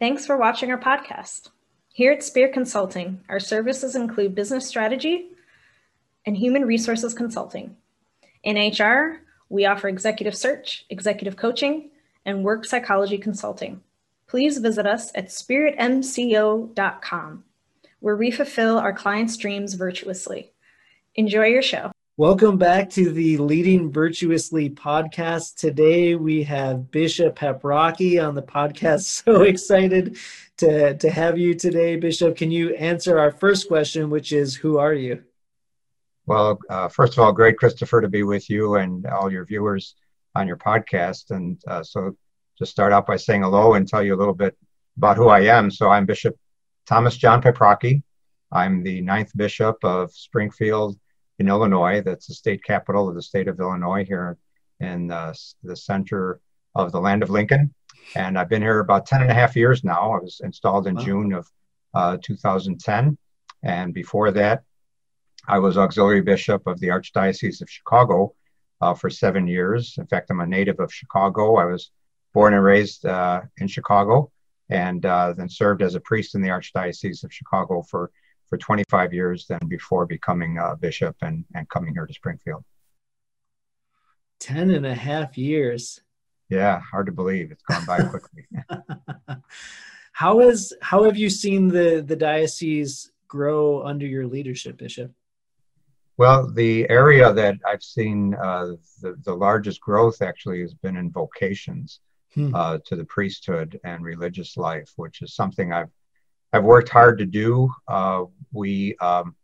Thanks for watching our podcast. Here at Spear Consulting, our services include business strategy and human resources consulting. In HR, we offer executive search, executive coaching, and work psychology consulting. Please visit us at spiritmco.com, where we fulfill our clients' dreams virtuously. Enjoy your show. Welcome back to the Leading Virtuously podcast. Today we have Bishop Paprocki on the podcast. So excited to, to have you today, Bishop. Can you answer our first question, which is Who are you? Well, uh, first of all, great, Christopher, to be with you and all your viewers on your podcast. And uh, so, to start out by saying hello and tell you a little bit about who I am. So, I'm Bishop Thomas John Paprocki. I'm the ninth bishop of Springfield in Illinois. That's the state capital of the state of Illinois here in uh, the center of the land of Lincoln. And I've been here about 10 and a half years now. I was installed in wow. June of uh, 2010. And before that, I was auxiliary bishop of the Archdiocese of Chicago uh, for seven years. In fact, I'm a native of Chicago. I was born and raised uh, in Chicago and uh, then served as a priest in the Archdiocese of Chicago for for 25 years than before becoming a bishop and, and coming here to Springfield. 10 and a half years. Yeah, hard to believe. It's gone by quickly. how has how have you seen the the diocese grow under your leadership, Bishop? Well, the area that I've seen uh, the, the largest growth actually has been in vocations hmm. uh, to the priesthood and religious life, which is something I've I've worked hard to do. Uh, we um,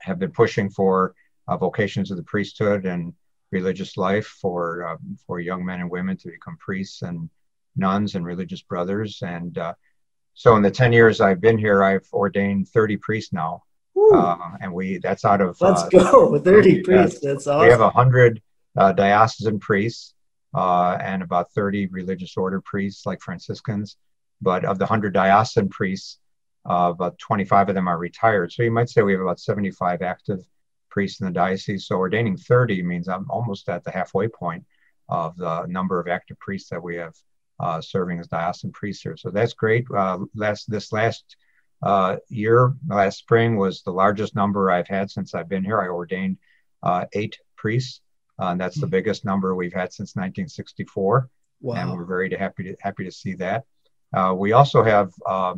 have been pushing for uh, vocations of the priesthood and religious life for uh, for young men and women to become priests and nuns and religious brothers. And uh, so, in the ten years I've been here, I've ordained thirty priests now. Uh, and we that's out of let's uh, go thirty priests. That's awesome. We have hundred diocesan priests and about thirty religious order priests, like Franciscans. But of the 100 diocesan priests, uh, about 25 of them are retired. So you might say we have about 75 active priests in the diocese. So ordaining 30 means I'm almost at the halfway point of the number of active priests that we have uh, serving as diocesan priests here. So that's great. Uh, last this last uh, year, last spring was the largest number I've had since I've been here. I ordained uh, eight priests, uh, and that's the hmm. biggest number we've had since 1964. Wow. And we're very happy to happy to see that. Uh, we also have uh,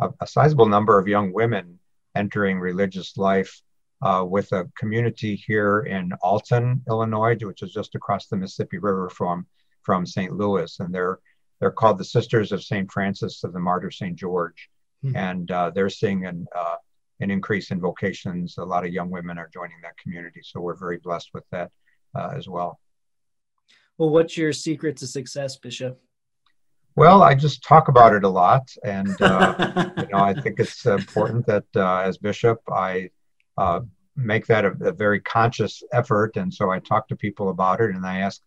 a, a, sizable number of young women entering religious life uh, with a community here in Alton, Illinois, which is just across the Mississippi River from from St. Louis, and they're they're called the Sisters of St. Francis of the Martyr St. George, mm-hmm. and uh, they're seeing an uh, an increase in vocations. A lot of young women are joining that community, so we're very blessed with that uh, as well. Well, what's your secret to success, Bishop? Well, I just talk about it a lot, and uh, you know, I think it's important that uh, as bishop, I uh, make that a, a, very conscious effort, and so I talk to people about it, and I ask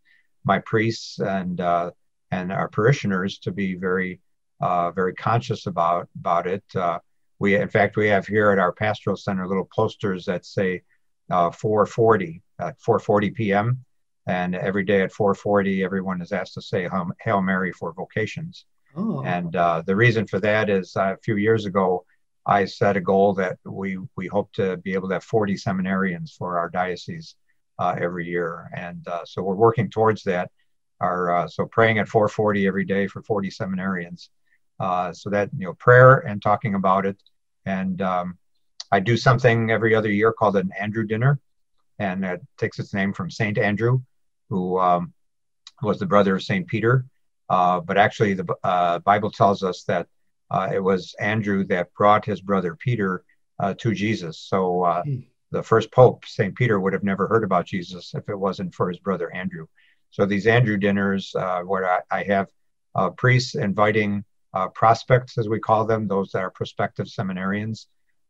my priests and uh, and our parishioners to be very uh, very conscious about about it. Uh, we, in fact, we have here at our pastoral center little posters that say 4:40 at 4:40 p.m. And every day at 4:40, everyone is asked to say Hail Mary for vocations. Oh. And uh, the reason for that is uh, a few years ago, I set a goal that we we hope to be able to have 40 seminarians for our diocese uh, every year, and uh, so we're working towards that. Our uh, so praying at 4:40 every day for 40 seminarians. Uh, so that you know prayer and talking about it, and um, I do something every other year called an Andrew dinner, and it takes its name from Saint Andrew, who um, was the brother of St. Peter. Uh, but actually, the uh, Bible tells us that uh, it was Andrew that brought his brother Peter uh, to Jesus. So mm. the first pope, St. Peter, would have never heard about Jesus if it wasn't for his brother Andrew. So these Andrew dinners, uh, where I, I have priests inviting prospects, as we call them, those that are prospective seminarians,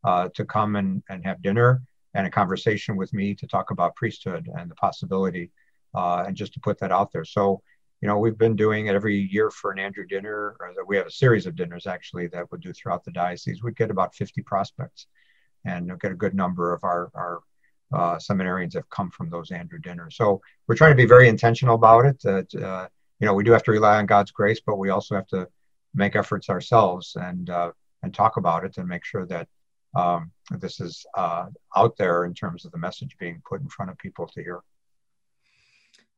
to come and, and have dinner and a conversation with me to talk about priesthood and the possibility uh, and just to put that out there. So, you know, we've been doing it every year for an Andrew dinner, or we have a series of dinners actually that we do throughout the diocese. We get about 50 prospects, and get a good number of our our uh, seminarians have come from those Andrew dinners. So we're trying to be very intentional about it. That, uh, you know, we do have to rely on God's grace, but we also have to make efforts ourselves and uh, and talk about it and make sure that um, this is uh, out there in terms of the message being put in front of people to hear.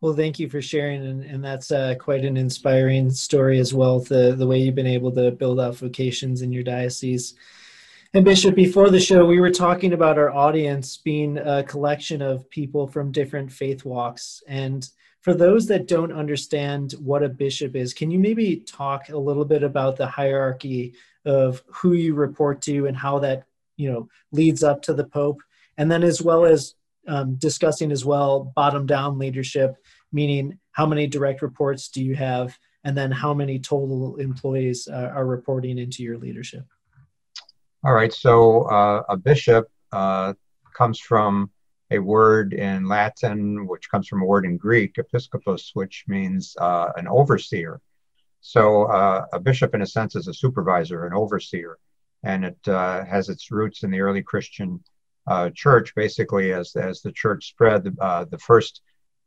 Well, thank you for sharing, and, and that's uh, quite an inspiring story as well. The the way you've been able to build out vocations in your diocese. And Bishop, before the show, we were talking about our audience being a collection of people from different faith walks. And for those that don't understand what a bishop is, can you maybe talk a little bit about the hierarchy of who you report to and how that you know leads up to the Pope, and then as well as um, discussing as well bottom down leadership, meaning how many direct reports do you have, and then how many total employees uh, are reporting into your leadership. All right, so uh, a bishop uh, comes from a word in Latin, which comes from a word in Greek, episkopos, which means uh, an overseer. So uh, a bishop, in a sense, is a supervisor, an overseer, and it uh, has its roots in the early Christian uh, church. Basically, as as the church spread, the, the first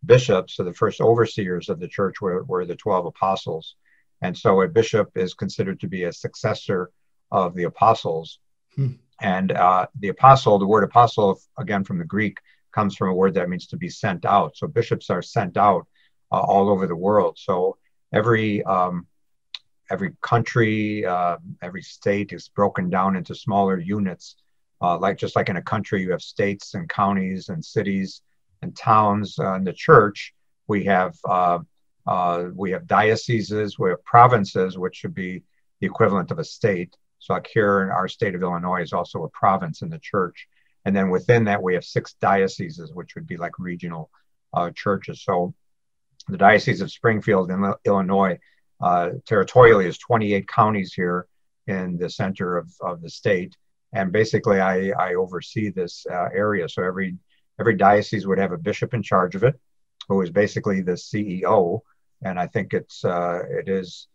bishops, or the first overseers of the church, were, were the twelve apostles, and so a bishop is considered to be a successor of the apostles. Hmm. And uh, the apostle, the word apostle, again from the Greek, comes from a word that means to be sent out. So bishops are sent out uh, all over the world. So every um, every country, uh, every state is broken down into smaller units. Uh, like just like in a country, you have states and counties and cities and towns. Uh, in the church, we have uh, uh, we have dioceses, we have provinces, which should be the equivalent of a state. So like here in our state of Illinois is also a province in the church. And then within that, we have six dioceses, which would be like regional uh, churches. So the Diocese of Springfield in Illinois uh, territorially is 28 counties here in the center of, of the state. And basically, I, I oversee this uh, area. So every every diocese would have a bishop in charge of it, who is basically the CEO. And I think it's uh, it is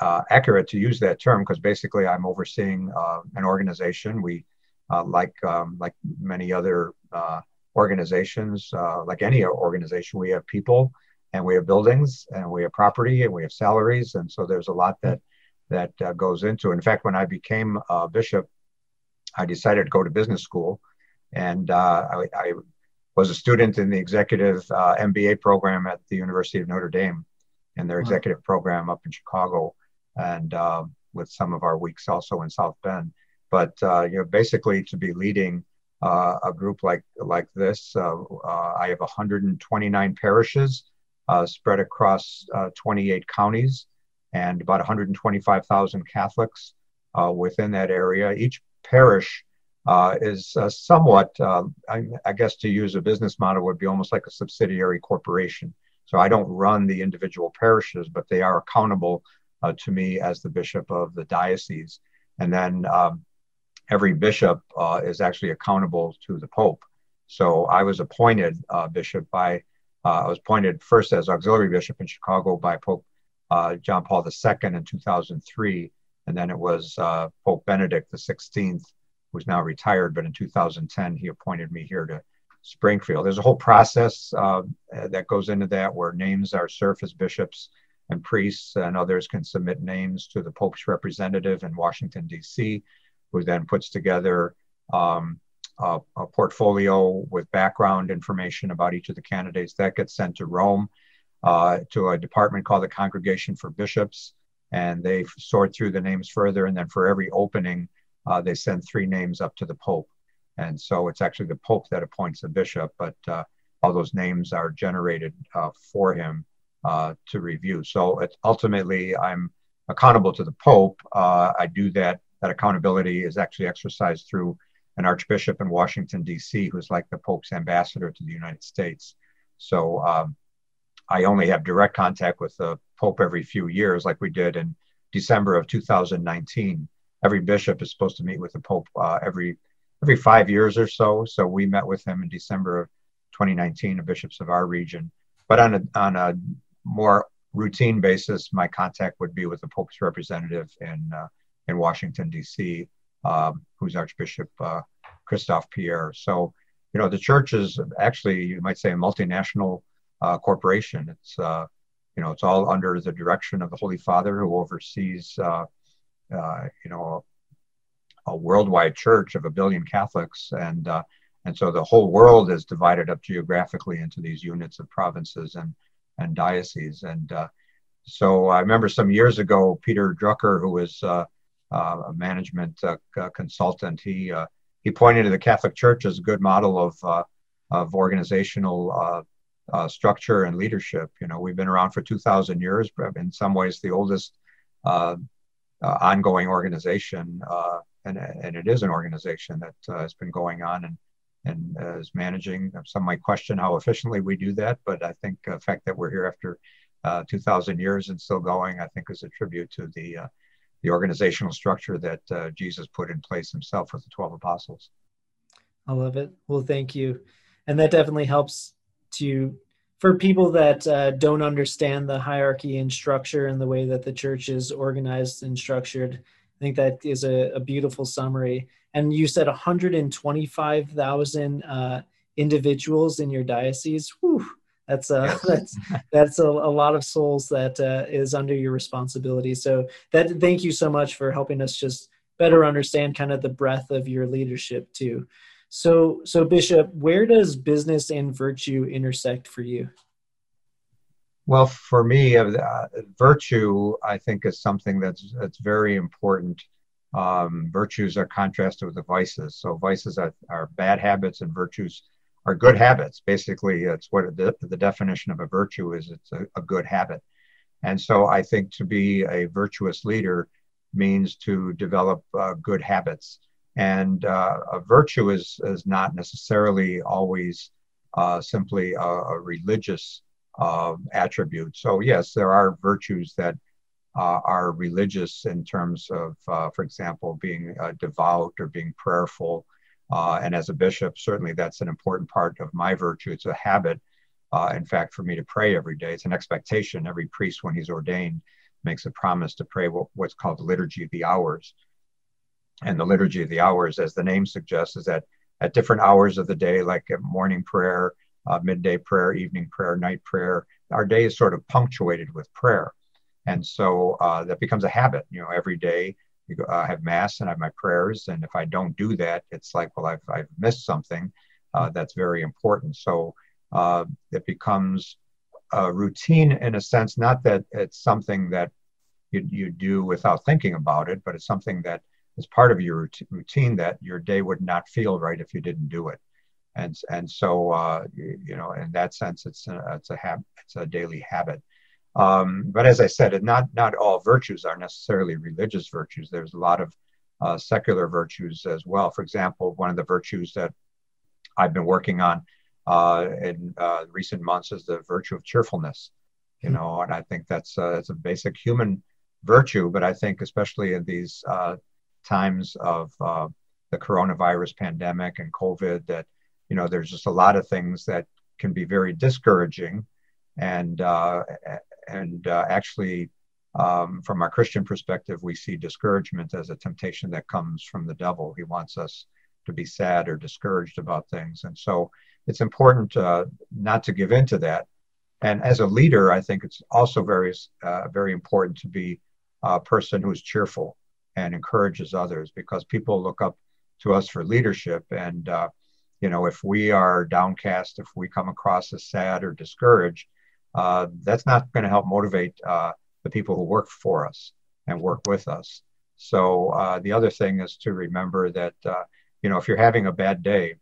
uh, accurate to use that term because basically I'm overseeing uh, an organization. We, uh, like um, like many other uh, organizations, uh, like any organization, we have people and we have buildings and we have property and we have salaries, and so there's a lot that that uh, goes into. In fact, when I became a bishop, I decided to go to business school, and I, I, was a student in the executive MBA program at the University of Notre Dame, and their executive program up in Chicago and uh, with some of our weeks also in South Bend. But uh, you know, basically to be leading uh, a group like like this, uh, uh, I have 129 parishes uh, spread across 28 counties and about 125,000 Catholics within that area. Each parish is somewhat, I, I guess, to use a business model would be almost like a subsidiary corporation. So I don't run the individual parishes, but they are accountable uh, to me as the bishop of the diocese. And then um, every bishop uh, is actually accountable to the Pope. So I was appointed uh, bishop by, uh, I was appointed first as auxiliary bishop in Chicago by Pope uh, John Paul II in 2003. And then it was uh, Pope Benedict XVI, who's now retired, but in 2010 he appointed me here to Springfield. There's a whole process that goes into that where names are as bishops and priests and others can submit names to the Pope's representative in Washington, D.C., who then puts together um, a, portfolio with background information about each of the candidates. That gets sent to Rome uh, to a department called the Congregation for Bishops, and they sort through the names further. And then for every opening, uh, they send three names up to the Pope. And so it's actually the Pope that appoints the bishop, but uh, all those names are generated uh, for him uh, to review. So ultimately, I'm accountable to the Pope. Uh, I do that. That accountability is actually exercised through an Archbishop in Washington D.C. who's like the Pope's ambassador to the United States. So um, I only have direct contact with the Pope every few years, like we did in December of 2019. Every bishop is supposed to meet with the Pope uh, every every five years or so. So we met with him in December of 2019, the bishops of our region. But on a on a more routine basis, my contact would be with the Pope's representative in uh, in Washington D.C., um, who's Archbishop uh, Christophe Pierre. So, you know, the church is actually, you might say, a multinational uh, corporation. It's uh, you know, it's all under the direction of the Holy Father who oversees, uh, uh, you know, a, worldwide church of a billion Catholics, and uh, and so the whole world is divided up geographically into these units of provinces and and dioceses. And uh, so I remember some years ago, Peter Drucker, who was a management consultant, he he pointed to the Catholic Church as a good model of of organizational uh, structure and leadership. You know, we've been around for 2,000 years, but in some ways the oldest uh, uh, ongoing organization, uh, and, and it is an organization that uh, has been going on and, and is managing. Some might question how efficiently we do that, but I think the fact that we're here after 2,000 years and still going, I think is a tribute to the, the organizational structure that Jesus put in place himself with the 12 apostles. I love it. Well, thank you. And that definitely helps to for people that uh, don't understand the hierarchy and structure and the way that the church is organized and structured i think that is a, a beautiful summary and you said 125000 uh, individuals in your diocese Whew, that's uh, that's that's a, a, lot of souls that uh, is under your responsibility so that thank you so much for helping us just better understand kind of the breadth of your leadership too so, so Bishop, where does business and virtue intersect for you? Well, for me, uh, virtue, I think, is something that's that's very important. Um, virtues are contrasted with the vices. So vices are, are bad habits, and virtues are good habits. Basically, it's what the, the definition of a virtue is. It's a, a good habit, and so I think to be a virtuous leader means to develop uh, good habits. And uh, a virtue is, is not necessarily always uh, simply a, a religious uh, attribute. So, yes, there are virtues that uh, are religious in terms of, uh, for example, being uh, devout or being prayerful. And as a bishop, certainly that's an important part of my virtue. It's a habit, in fact, for me to pray every day. It's an expectation. Every priest, when he's ordained, makes a promise to pray what, what's called the Liturgy of the Hours and the liturgy of the hours, as the name suggests, is that at different hours of the day, like morning prayer, uh, midday prayer, evening prayer, night prayer, our day is sort of punctuated with prayer. And so uh, that becomes a habit. You know, every day go, uh, have mass and I have my prayers. And if I don't do that, it's like, well, I've, I've missed something uh, that's very important. So uh, it becomes a routine in a sense, not that it's something that you, you do without thinking about it, but it's something that is part of your routine that your day would not feel right if you didn't do it. And, and so, uh, you, know, in that sense, it's a, it's a habit, it's a daily habit. Um, but as I said, it not, not all virtues are necessarily religious virtues. There's a lot of uh, secular virtues as well. For example, one of the virtues that I've been working on uh, in uh, recent months is the virtue of cheerfulness. You hmm. know, and I think that's uh, it's a basic human virtue. But I think especially in these uh, times of uh, the coronavirus pandemic and COVID that, you know, there's just a lot of things that can be very discouraging. And, uh, and uh, actually, um, from our Christian perspective, we see discouragement as a temptation that comes from the devil. He wants us to be sad or discouraged about things. And so it's important uh, not to give in to that. And as a leader, I think it's also very, uh, very important to be a person who's cheerful and encourages others because people look up to us for leadership. And, uh, you know, if we are downcast, if we come across as sad or discouraged, uh, that's not going to help motivate uh, the people who work for us and work with us. So uh, the other thing is to remember that, uh, you know, if you're having a bad day,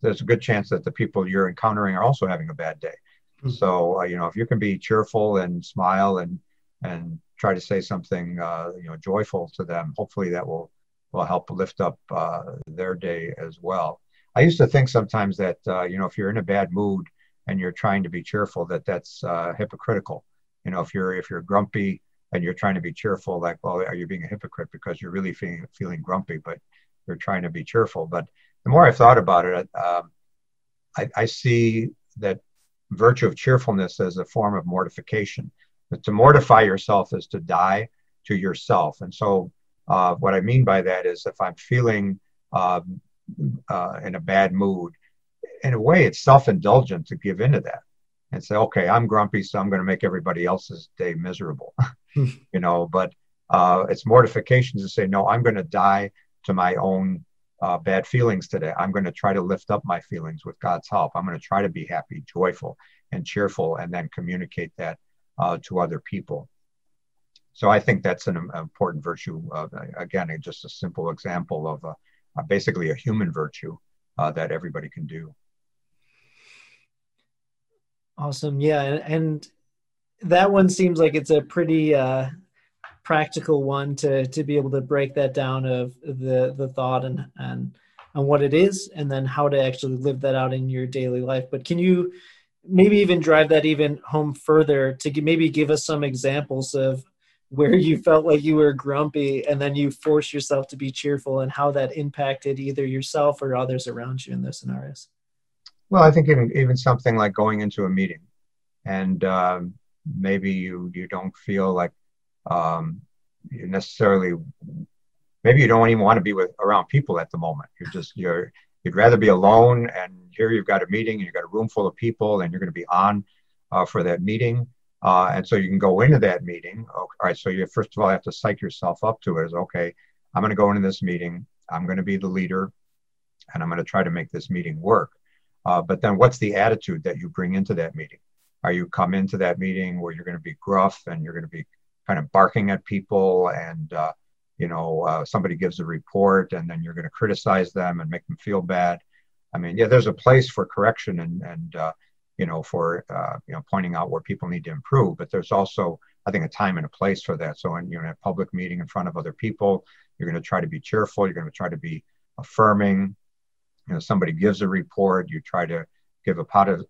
there's a good chance that the people you're encountering are also having a bad day. Mm-hmm. So, uh, you know, if you can be cheerful and smile and and try to say something uh, you know joyful to them. Hopefully that will will help lift up uh, their day as well. I used to think sometimes that uh, you know if you're in a bad mood and you're trying to be cheerful, that that's uh, hypocritical. You know, if you're if you're grumpy and you're trying to be cheerful, like, well, are you being a hypocrite because you're really feeling feeling grumpy, but you're trying to be cheerful? But the more I've thought about it, um, I, I see that virtue of cheerfulness as a form of mortification but to mortify yourself is to die to yourself. And so, uh, what I mean by that is if I'm feeling uh, uh, in a bad mood, in a way, it's self indulgent to give into that. and say, okay, I'm grumpy, so I'm going to make everybody else's day miserable, you know. But uh, it's mortification to say, no, I'm going to die to my own uh, bad feelings today. I'm going to try to lift up my feelings with God's help. I'm going to try to be happy, joyful, and cheerful, and then communicate that uh, to other people. So I think that's an important virtue. again, just a simple example of a basically a human virtue uh, that everybody can do. Awesome. Yeah. And, that one seems like it's a pretty uh, practical one to, to be able to break that down of the, the thought and, and, and what it is, and then how to actually live that out in your daily life. But can you maybe even drive that even home further to maybe give us some examples of where you felt like you were grumpy and then you forced yourself to be cheerful and how that impacted either yourself or others around you in those scenarios? Well, I think even, even something like going into a meeting and um, maybe you, you don't feel like um, you necessarily, maybe you don't even want to be with around people at the moment. You're just, you're, you'd rather be alone and here you've got a meeting and you've got a room full of people and you're going to be on uh, for that meeting uh, and so you can go into that meeting. Okay, all right. So you first of all have to psych yourself up to it as okay, I'm going to go into this meeting. I'm going to be the leader and I'm going to try to make this meeting work. Uh, but then what's the attitude that you bring into that meeting? Are you come into that meeting where you're going to be gruff and you're going to be kind of barking at people and, uh, you know, uh, somebody gives a report and then you're going to criticize them and make them feel bad. I mean, yeah, there's a place for correction and, and, uh, you know, for uh, you know pointing out where people need to improve. But there's also, I think, a time and a place for that. So when you're in a public meeting in front of other people, you're going to try to be cheerful. You're going to try to be affirming. You know, somebody gives a report, you try to give a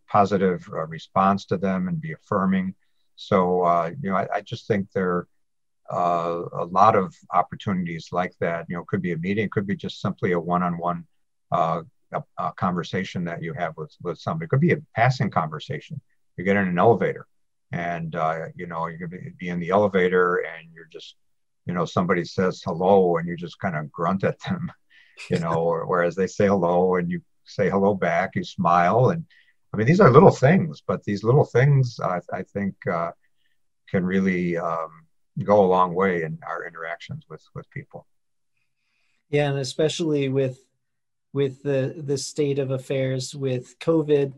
positive uh, response to them and be affirming. So uh, you know, I, I, just think there are uh, a lot of opportunities like that. You know, could be a meeting, could be just simply a one-on-one uh, a, a, conversation that you have with, with somebody. It could be a passing conversation. You get in an elevator and, uh, you know, going to be in the elevator and you're just, you know, somebody says hello and you just kind of grunt at them, you know, or, whereas they say hello and you say hello back, you smile. And I mean, these are little things, but these little things, uh, I think, uh, can really um, go a long way in our interactions with, with people. Yeah, and especially with with the the state of affairs with COVID.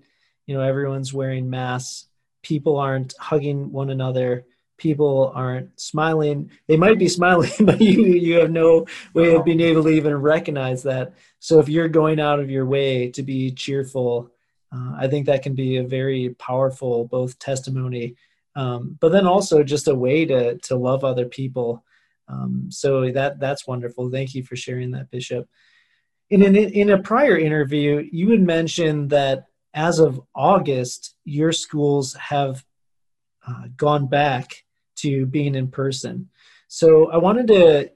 You know, everyone's wearing masks. People aren't hugging one another. People aren't smiling. They might be smiling, but you you have no way of being able to even recognize that. So if you're going out of your way to be cheerful, uh, I think that can be a very powerful both testimony, um, but then also just a way to to love other people. Um, so that that's wonderful. Thank you for sharing that, Bishop in an, in a prior interview, you had mentioned that as of August, your schools have uh, gone back to being in person. So I wanted to,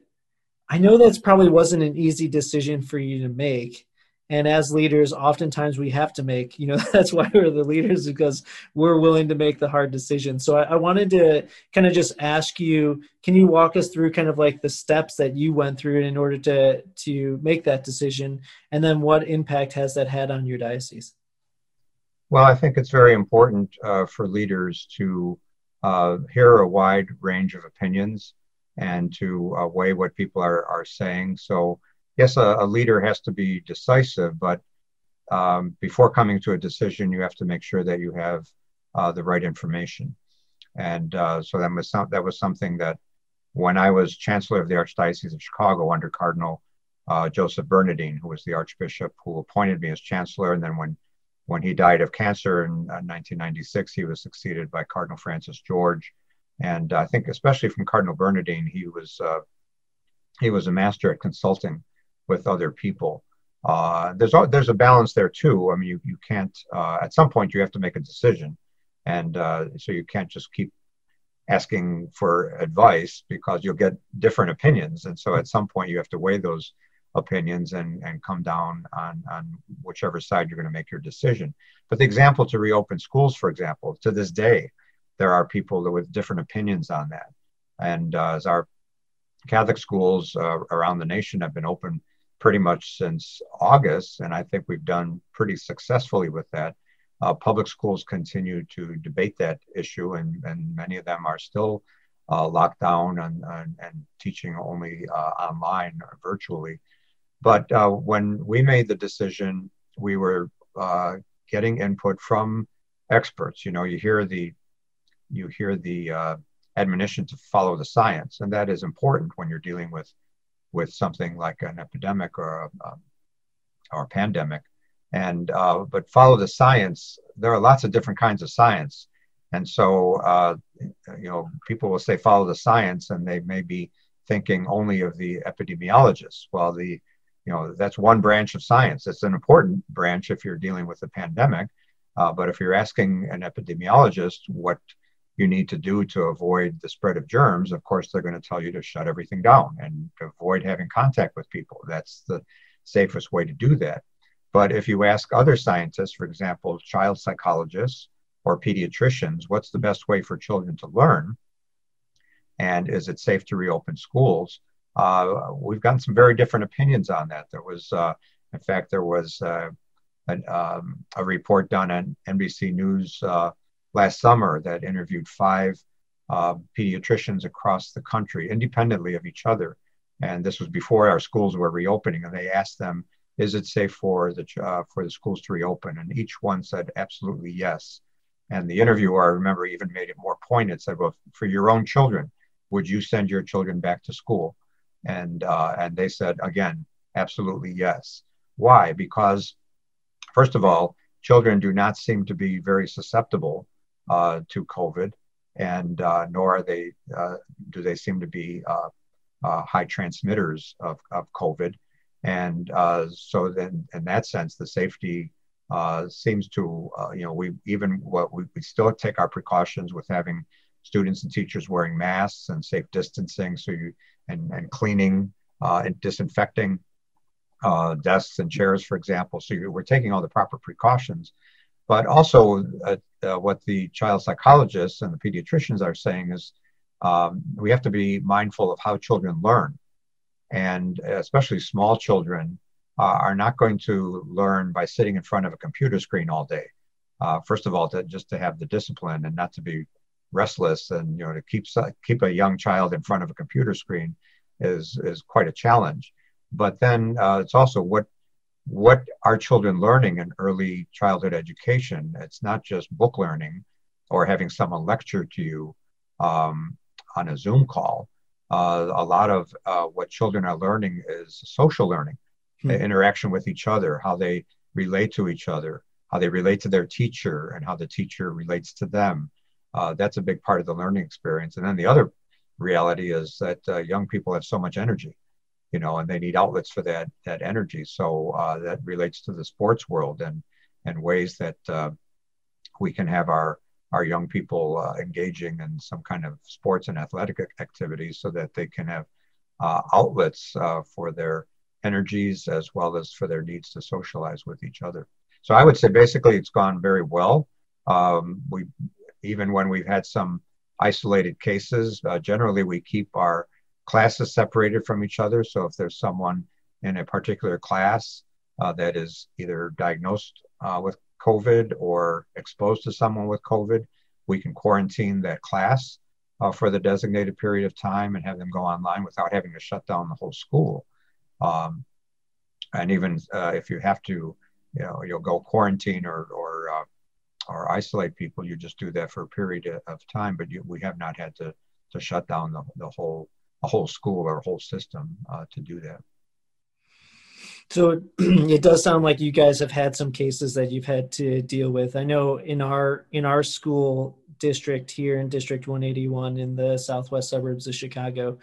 I know that's probably wasn't an easy decision for you to make, and as leaders oftentimes we have to make you know that's why we're the leaders because we're willing to make the hard decisions. So I, I, wanted to kind of just ask you can you walk us through kind of like the steps that you went through in order to to make that decision? And then what impact has that had on your diocese? Well i think it's very important uh, for leaders to uh, hear a wide range of opinions and to uh, weigh what people are, are saying so yes, a, a leader has to be decisive, but um, before coming to a decision, you have to make sure that you have uh, the right information. And uh, so that was some, that was something that when I was Chancellor of the Archdiocese of Chicago under Cardinal uh, Joseph Bernardin, who was the Archbishop who appointed me as Chancellor, and then when when he died of cancer in 1996, uh, he was succeeded by Cardinal Francis George. And I think, especially from Cardinal Bernardin, he was uh, he was a master at consulting with other people. Uh, there's a, there's a balance there too. I mean, you you can't uh, at some point you have to make a decision, and uh, so you can't just keep asking for advice because you'll get different opinions, and so at some point you have to weigh those opinions and and come down on on whichever side you're going to make your decision. But the example to reopen schools, for example, to this day, there are people with different opinions on that, and uh, as our Catholic schools uh, around the nation have been open pretty much since August, and I think we've done pretty successfully with that. uh, public schools continue to debate that issue, and, and many of them are still uh, locked down and, and, and teaching only uh, online or virtually. But uh, when we made the decision, we were uh, getting input from experts. You know, you hear the you hear the uh, admonition to follow the science, and that is important when you're dealing with with something like an epidemic or a, um, or a pandemic. And uh, but follow the science. There are lots of different kinds of science, and so uh, you know people will say follow the science, and they may be thinking only of the epidemiologists. Well, the you know that's one branch of science. It's an important branch if you're dealing with a pandemic. Uh, but if you're asking an epidemiologist what you need to do to avoid the spread of germs, of course, they're going to tell you to shut everything down and avoid having contact with people. That's the safest way to do that. But if you ask other scientists, for example, child psychologists or pediatricians, what's the best way for children to learn? And is it safe to reopen schools? Uh, we've gotten some very different opinions on that. There was, uh, in fact, there was uh, an, um, a report done on NBC News uh, last summer that interviewed five uh, pediatricians across the country, independently of each other. And this was before our schools were reopening, and they asked them, "Is it safe for the uh, for the schools to reopen?" And each one said, "Absolutely yes." And the interviewer, I remember, even made it more pointed. Said, "Well, for your own children, would you send your children back to school?" And uh, and they said again, absolutely yes. Why? Because first of all, children do not seem to be very susceptible uh, to COVID, and uh, nor are they uh, do they seem to be uh, uh, high transmitters of, of COVID. And so then, in that sense, the safety seems to you know we even what we, we still take our precautions with having students and teachers wearing masks and safe distancing so you and, and cleaning uh, and disinfecting uh, desks and chairs, for example. So we're taking all the proper precautions. But also, uh, uh, what the child psychologists and the pediatricians are saying is um, we have to be mindful of how children learn. And especially small children uh, are not going to learn by sitting in front of a computer screen all day. Uh, first of all, to, just to have the discipline and not to be restless and you know to keep keep a young child in front of a computer screen is is quite a challenge. But then uh, it's also what what are children learning in early childhood education? It's not just book learning or having someone lecture to you um, on a Zoom call. Uh, a lot of uh, what children are learning is social learning, hmm. interaction with each other, how they relate to each other, how they relate to their teacher, and how the teacher relates to them. Uh, that's a big part of the learning experience. And then the other reality is that uh, young people have so much energy you know, and they need outlets for that that energy. So uh, that relates to the sports world and and ways that uh, we can have our our young people uh, engaging in some kind of sports and athletic activities so that they can have outlets for their energies as well as for their needs to socialize with each other. So I would say basically it's gone very well. Um, we even when we've had some isolated cases, uh, generally we keep our classes separated from each other. So if there's someone in a particular class uh, that is either diagnosed uh, with COVID or exposed to someone with COVID, we can quarantine that class uh, for the designated period of time and have them go online without having to shut down the whole school. Um, and even uh, if you have to, you know, you'll go quarantine or or uh, or isolate people, you just do that for a period of time. But you, we have not had to to shut down the, the whole a whole school or a whole system uh, to do that. So it does sound like you guys have had some cases that you've had to deal with. I know in our in our school district here in District 181 in the southwest suburbs of Chicago,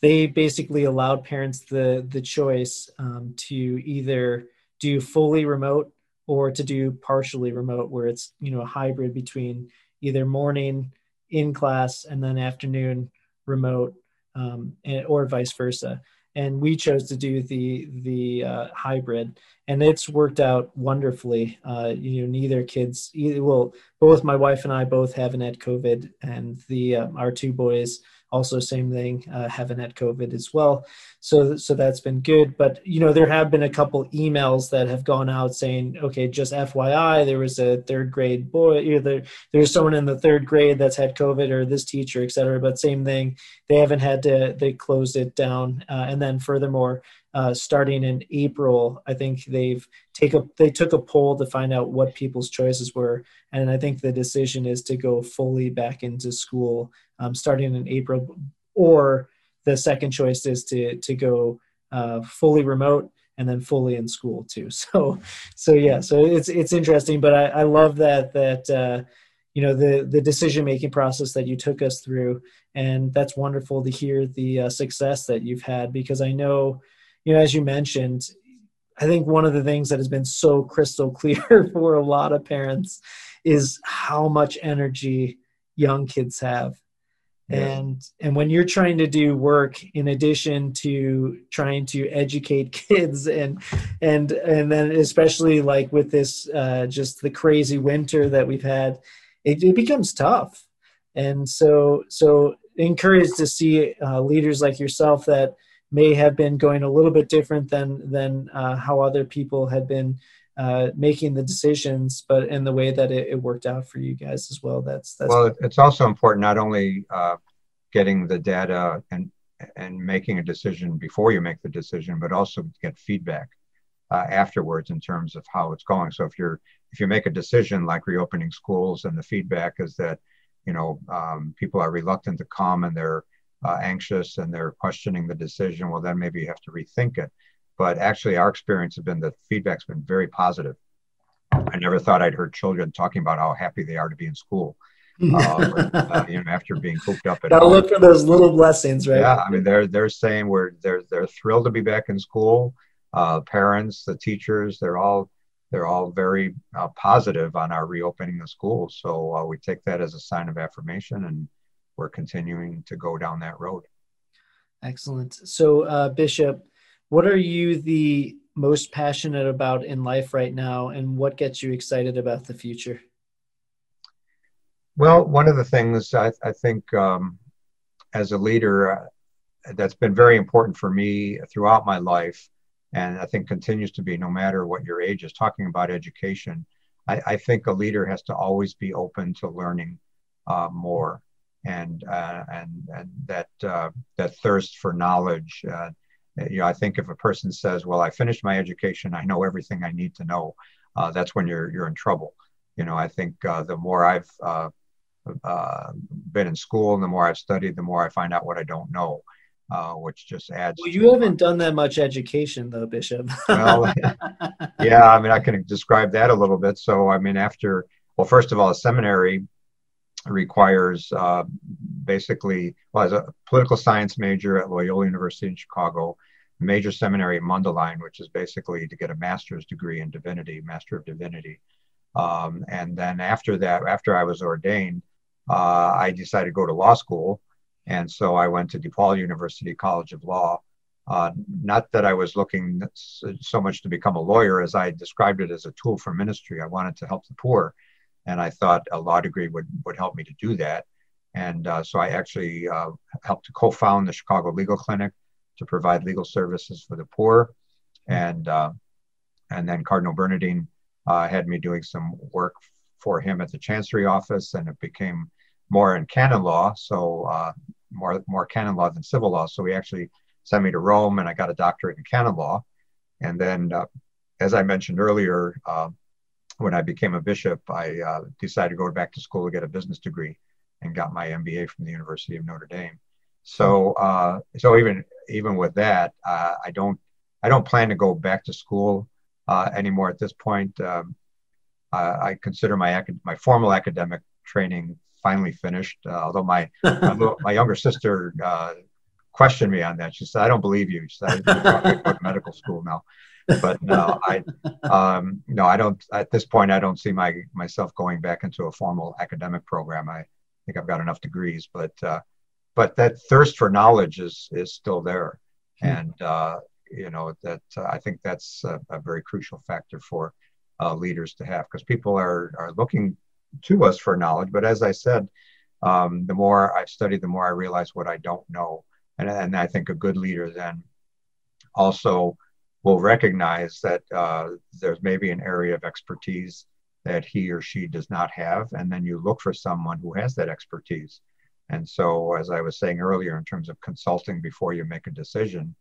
they basically allowed parents the the choice um, to either do fully remote or to do partially remote, where it's you know a hybrid between either morning in class and then afternoon remote um, or vice versa. And we chose to do the the uh, hybrid, and it's worked out wonderfully. Uh, you know, neither kids, either, well, both my wife and I both haven't had COVID, and the um, our two boys also same thing uh, haven't had covid as well. So so that's been good. But you know there have been a couple emails that have gone out saying okay just fyi there was a third grade boy either there's someone in the third grade that's had covid or this teacher et cetera. But same thing they haven't had to they closed it down. Uh, and then furthermore uh, starting in April, I think they've take a they took a poll to find out what people's choices were, and I think the decision is to go fully back into school um, starting in April, or the second choice is to to go uh, fully remote and then fully in school too. So, so yeah, so it's it's interesting, but I, I love that that uh, you know the the decision making process that you took us through, and that's wonderful to hear the uh, success that you've had because I know you know, as you mentioned, I think one of the things that has been so crystal clear for a lot of parents is how much energy young kids have. And and when you're trying to do work in addition to trying to educate kids and and and then especially like with this uh, just the crazy winter that we've had, it, it becomes tough. And so so encouraged to see uh, leaders like yourself that may have been going a little bit different than than uh, how other people had been uh, making the decisions, but in the way that it, it, worked out for you guys as well. That's that's well. It's also important not only uh, getting the data and and making a decision before you make the decision, but also get feedback uh, afterwards in terms of how it's going. So if you're if you make a decision like reopening schools and the feedback is that you know um, people are reluctant to come and they're uh, anxious and they're questioning the decision, well, then maybe you have to rethink it. But actually, our experience has been that feedback's been very positive. I never thought I'd heard children talking about how happy they are to be in school. uh, uh, you know, after being cooped up at Gotta home. look for those little blessings, right? Yeah, I mean, they're they're saying we're they're they're thrilled to be back in school. Uh, parents, the teachers, they're all they're all very uh, positive on our reopening the schools. So uh, we take that as a sign of affirmation, and we're continuing to go down that road. Excellent. So, uh, Bishop, what are you the most passionate about in life right now, and what gets you excited about the future? Well, one of the things I, I think um, as a leader uh, that's been very important for me throughout my life, and I think continues to be no matter what your age is, talking about education. I, I think a leader has to always be open to learning uh, more and uh, and and that uh, that thirst for knowledge. Uh, you know, I think if a person says, "Well, I finished my education, I know everything I need to know," uh, that's when you're you're in trouble. You know, I think uh, the more I've uh, been in school and the more I've studied, the more I find out what I don't know. Uh, which just adds. Well, you haven't done that much education, though, Bishop. well, yeah, I mean, I can describe that a little bit. So, I mean, after, well, first of all, a seminary requires uh, basically, well, as a political science major at Loyola University in Chicago, major seminary at Mundelein, which is basically to get a master's degree in divinity, master of divinity. Um, and then after that, after I was ordained, uh, I decided to go to law school. And so I went to DePaul University College of Law. Uh, not that I was looking so much to become a lawyer as I described it as a tool for ministry. I wanted to help the poor and I thought a law degree would would help me to do that. And uh, so I actually uh, helped to co-found the Chicago Legal Clinic to provide legal services for the poor, and uh, and then Cardinal Bernardin uh, had me doing some work for him at the Chancery office, and it became more in canon law, so uh, more more canon law than civil law. So he actually sent me to Rome, and I got a doctorate in canon law, and then. Uh, as I mentioned earlier, when I became a bishop, I uh, decided to go back to school to get a business degree and got my MBA from the University of Notre Dame. So, uh, so even even with that, uh, I don't I don't plan to go back to school uh, anymore at this point. Um, I, I, consider my acad- my formal academic training finally finished. Uh, although my my, younger sister uh, questioned me on that. She said, "I don't believe you." She said, "I go to medical school now." But no, I um, no, I don't. At this point, I don't see my myself going back into a formal academic program. I think I've got enough degrees, but uh, but that thirst for knowledge is is still there, hmm. and uh, you know that uh, I think that's a, a, very crucial factor for uh, leaders to have because people are are looking to us for knowledge. But as I said, um, the more I've studied, the more I realize what I don't know, and and I think a good leader then also will recognize that uh, there's maybe an area of expertise that he or she does not have, and then you look for someone who has that expertise. And so, as I was saying earlier, in terms of consulting before you make a decision,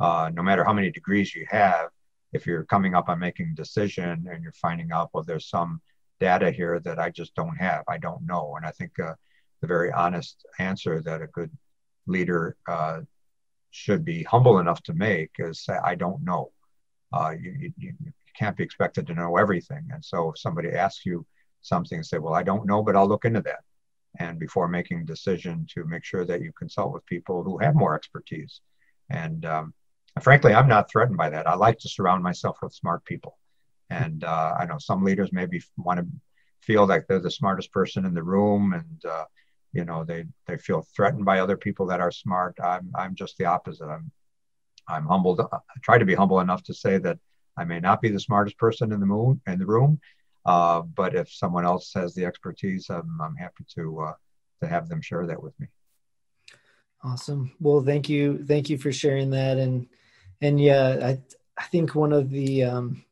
uh, no matter how many degrees you have, if you're coming up on making a decision and you're finding out, well, there's some data here that I just don't have, I don't know. And I think uh, the very honest answer that a good leader uh, should be humble enough to make is say, I don't know. Uh, you, you, you, can't be expected to know everything. And so if somebody asks you something, say, well, I don't know, but I'll look into that. And before making a decision to make sure that you consult with people who have more expertise. And um, frankly, I'm not threatened by that. I like to surround myself with smart people. And uh, I know some leaders maybe want to feel like they're the smartest person in the room and uh, you know they they feel threatened by other people that are smart. I'm i'm just the opposite. I'm i'm humbled. I try to be humble enough to say that i may not be the smartest person in the moon in the room uh, but if someone else has the expertise i'm, I'm happy to uh, to have them share that with me. Awesome. Well thank you. Thank you for sharing that. And and yeah i i think one of the um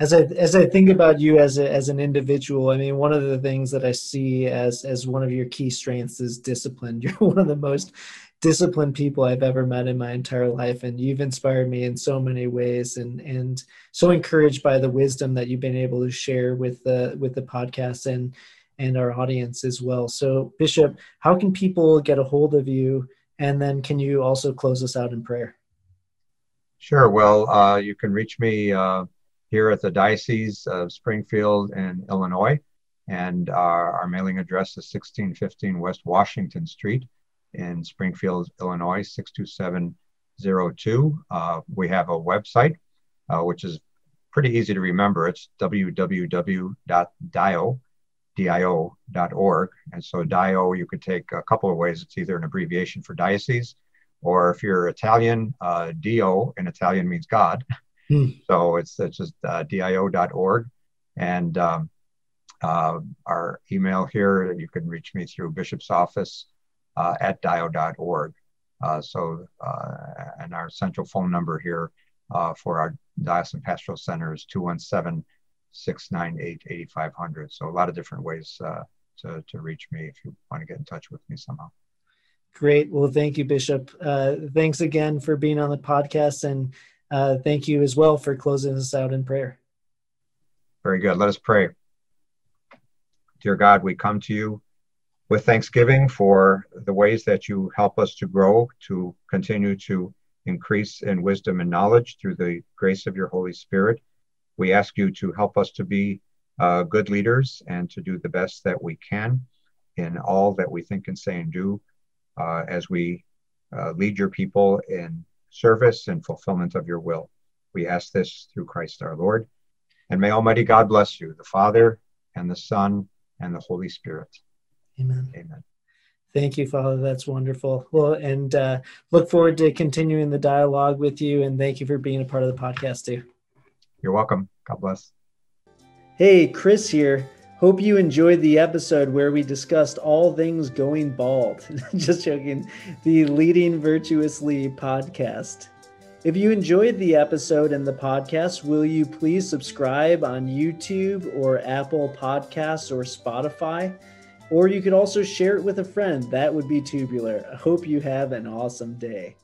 as I as I think about you as a, as an individual, I mean, one of the things that I see as as one of your key strengths is discipline. You're one of the most disciplined people I've ever met in my entire life, and you've inspired me in so many ways, and and so encouraged by the wisdom that you've been able to share with the with the podcast and and our audience as well. So, Bishop, how can people get a hold of you? And then, can you also close us out in prayer? Sure. Well, uh, you can reach me. Uh here at the Diocese of Springfield in Illinois. And our, our mailing address is 1615 West Washington Street in Springfield, Illinois, 62702. Uh, we have a website, uh, which is pretty easy to remember. It's www.dio.org. And so DIO, you could take a couple of ways. It's either an abbreviation for diocese, or if you're Italian, uh, Dio in Italian means God. Hmm. So it's, it's just uh, dio.org. And um, uh, our email here, you can reach me through Bishop's office uh, at dio.org. Uh, so, uh, and our central phone number here uh, for our Diocesan Pastoral Center is 217 698 8500. So, a lot of different ways to, to reach me if you want to get in touch with me somehow. Great. Well, thank you, Bishop. Uh, thanks again for being on the podcast and uh, thank you as well for closing us out in prayer. Very good. Let us pray. Dear God, we come to you with thanksgiving for the ways that you help us to grow, to continue to increase in wisdom and knowledge through the grace of your Holy Spirit. We ask you to help us to be uh, good leaders and to do the best that we can in all that we think and say and do uh, as we uh, lead your people in service and fulfillment of your will. We ask this through Christ our Lord. And may Almighty God bless you, the Father and the Son and the Holy Spirit. Amen. Amen. Thank you, Father. That's wonderful. Well, and uh, look forward to continuing the dialogue with you. And thank you for being a part of the podcast, too. You're welcome. God bless. Hey, Chris here. Hope you enjoyed the episode where we discussed all things going bald. Just joking. The Leading Virtuously podcast. If you enjoyed the episode and the podcast, will you please subscribe on YouTube or Apple Podcasts or Spotify? Or you could also share it with a friend. That would be tubular. I hope you have an awesome day.